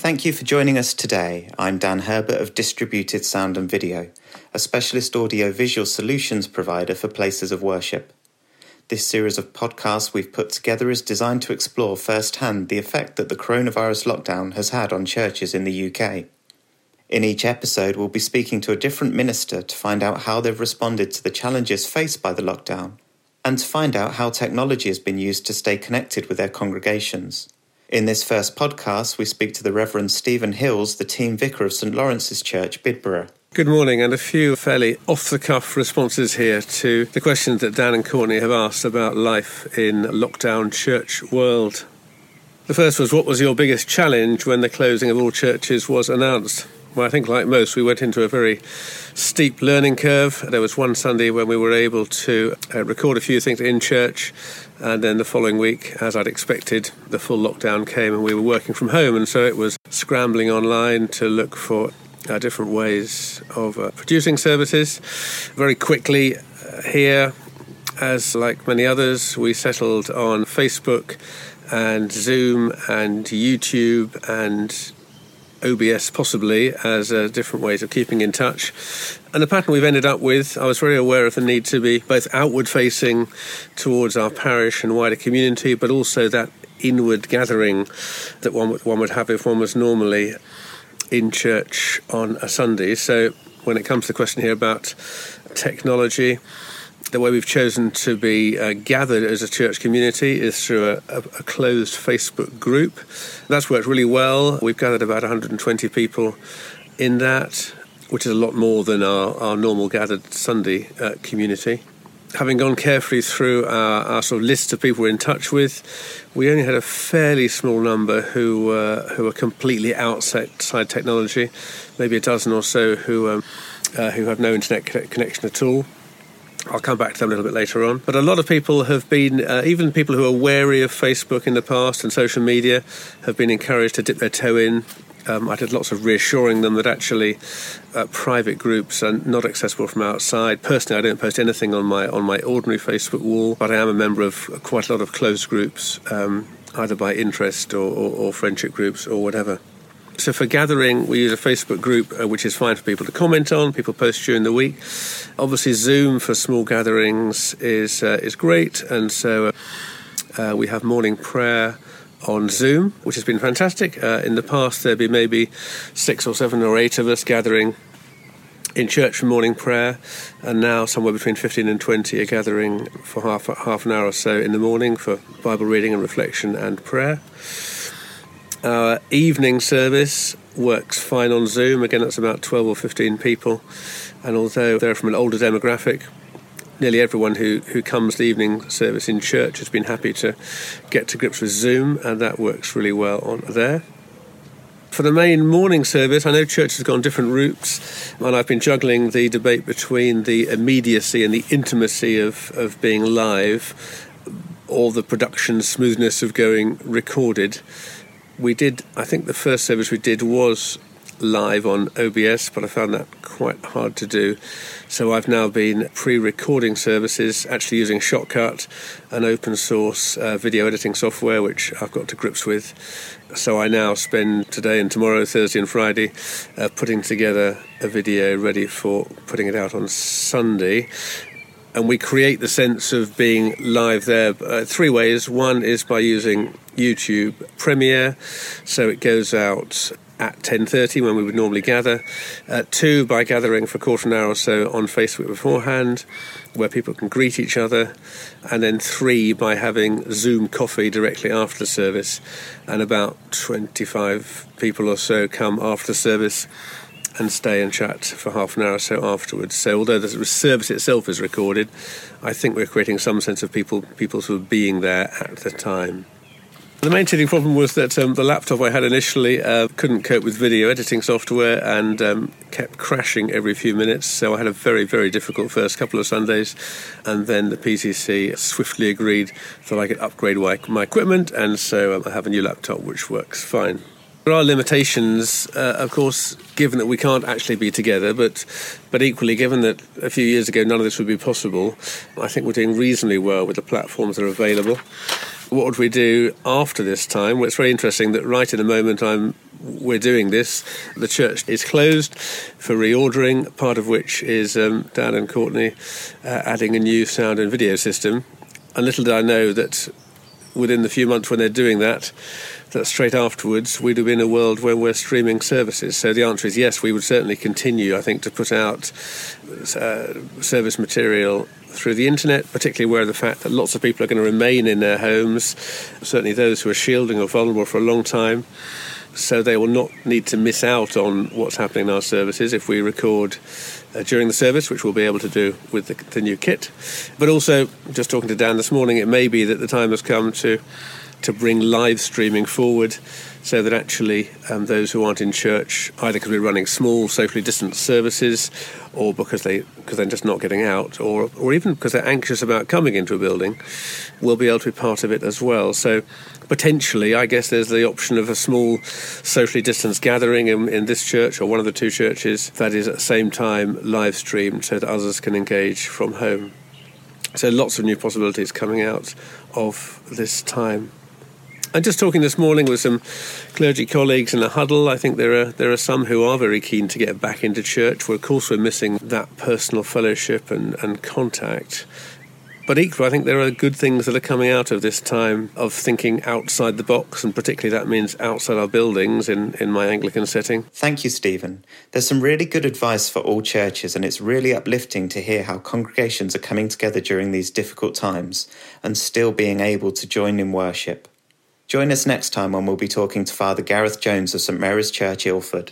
Thank you for joining us today. I'm Dan Herbert of Distributed Sound and Video, a specialist audio visual solutions provider for places of worship. This series of podcasts we've put together is designed to explore firsthand the effect that the coronavirus lockdown has had on churches in the UK. In each episode, we'll be speaking to a different minister to find out how they've responded to the challenges faced by the lockdown and to find out how technology has been used to stay connected with their congregations. In this first podcast, we speak to the Reverend Stephen Hills, the team vicar of St Lawrence's Church, Bidborough. Good morning, and a few fairly off the cuff responses here to the questions that Dan and Courtney have asked about life in lockdown church world. The first was what was your biggest challenge when the closing of all churches was announced? Well, I think, like most, we went into a very steep learning curve. There was one Sunday when we were able to uh, record a few things in church, and then the following week, as I'd expected, the full lockdown came and we were working from home, and so it was scrambling online to look for uh, different ways of uh, producing services. Very quickly, uh, here, as like many others, we settled on Facebook and Zoom and YouTube and OBS possibly as uh, different ways of keeping in touch. And the pattern we've ended up with, I was very aware of the need to be both outward facing towards our parish and wider community, but also that inward gathering that one would, one would have if one was normally in church on a Sunday. So when it comes to the question here about technology, the way we've chosen to be uh, gathered as a church community is through a, a, closed Facebook group. That's worked really well. We've gathered about 120 people in that, which is a lot more than our, our normal gathered Sunday uh, community. Having gone carefully through our, our, sort of list of people we're in touch with, we only had a fairly small number who uh, who are completely outside technology, maybe a dozen or so who um, uh, who have no internet connection at all. I'll come back to them a little bit later on. But a lot of people have been, uh, even people who are wary of Facebook in the past and social media, have been encouraged to dip their toe in. Um, I did lots of reassuring them that actually uh, private groups are not accessible from outside. Personally, I don't post anything on my on my ordinary Facebook wall, but I am a member of quite a lot of closed groups, um, either by interest or, or, or friendship groups or whatever. So for gathering, we use a Facebook group, uh, which is fine for people to comment on. People post during the week. Obviously, Zoom for small gatherings is uh, is great, and so uh, we have morning prayer on Zoom, which has been fantastic. Uh, in the past, there'd be maybe six or seven or eight of us gathering in church for morning prayer, and now somewhere between 15 and 20 are gathering for half half an hour or so in the morning for Bible reading and reflection and prayer. Our evening service works fine on Zoom. Again, that's about 12 or 15 people. And although they're from an older demographic, nearly everyone who, who comes to evening service in church has been happy to get to grips with Zoom, and that works really well on there. For the main morning service, I know church has gone different routes, and I've been juggling the debate between the immediacy and the intimacy of, of being live, or the production smoothness of going recorded we did, I think the first service we did was live on OBS, but I found that quite hard to do. So I've now been pre recording services, actually using Shotcut, an open source uh, video editing software, which I've got to grips with. So I now spend today and tomorrow, Thursday and Friday, uh, putting together a video ready for putting it out on Sunday and we create the sense of being live there uh, three ways. One is by using YouTube Premiere, so it goes out at 10.30 when we would normally gather. Uh, two, by gathering for a quarter of an hour or so on Facebook beforehand, where people can greet each other. And then three, by having Zoom coffee directly after the service. And about 25 people or so come after the service and stay and chat for half an hour or so afterwards. So although the service itself is recorded, I think we're creating some sense of people people sort of being there at the time. The main teething problem was that um, the laptop I had initially uh, couldn't cope with video editing software and um, kept crashing every few minutes. So I had a very, very difficult first couple of Sundays. And then the PCC swiftly agreed that I could upgrade my, equipment. And so um, I have a new laptop which works fine. There are limitations, uh, of course, given that we can't actually be together, but but equally, given that a few years ago none of this would be possible, I think we're doing reasonably well with the platforms that are available. What would we do after this time? Well, it's very interesting that right in the moment I'm we're doing this. The church is closed for reordering, part of which is um, Dan and Courtney uh, adding a new sound and video system. And little did I know that within the few months when they're doing that, that straight afterwards we'd have been in a world where we're streaming services. So the answer is yes, we would certainly continue, I think, to put out uh, service material through the internet, particularly of the fact that lots of people are going to remain in their homes, certainly those who are shielding or vulnerable for a long time. So they will not need to miss out on what's happening in our services if we record uh, during the service, which we'll be able to do with the, the new kit. But also, just talking to Dan this morning, it may be that the time has come to to bring live streaming forward so that actually um, those who aren't in church, either because we're running small socially distant services or because, they, because they're just not getting out, or, or even because they're anxious about coming into a building, will be able to be part of it as well. So potentially, I guess there's the option of a small socially distanced gathering in, in this church or one of the two churches that is at the same time live streamed so that others can engage from home. So lots of new possibilities coming out of this time. And just talking this morning with some clergy colleagues in a huddle, I think there are there are some who are very keen to get back into church. Well, of course, we're missing that personal fellowship and, and contact. But equally, I think there are good things that are coming out of this time of thinking outside the box, and particularly that means outside our buildings in, in my Anglican setting. Thank you, Stephen. There's some really good advice for all churches, and it's really uplifting to hear how congregations are coming together during these difficult times and still being able to join in worship. Join us next time when we'll be talking to Father Gareth Jones of St Mary's Church, Ilford.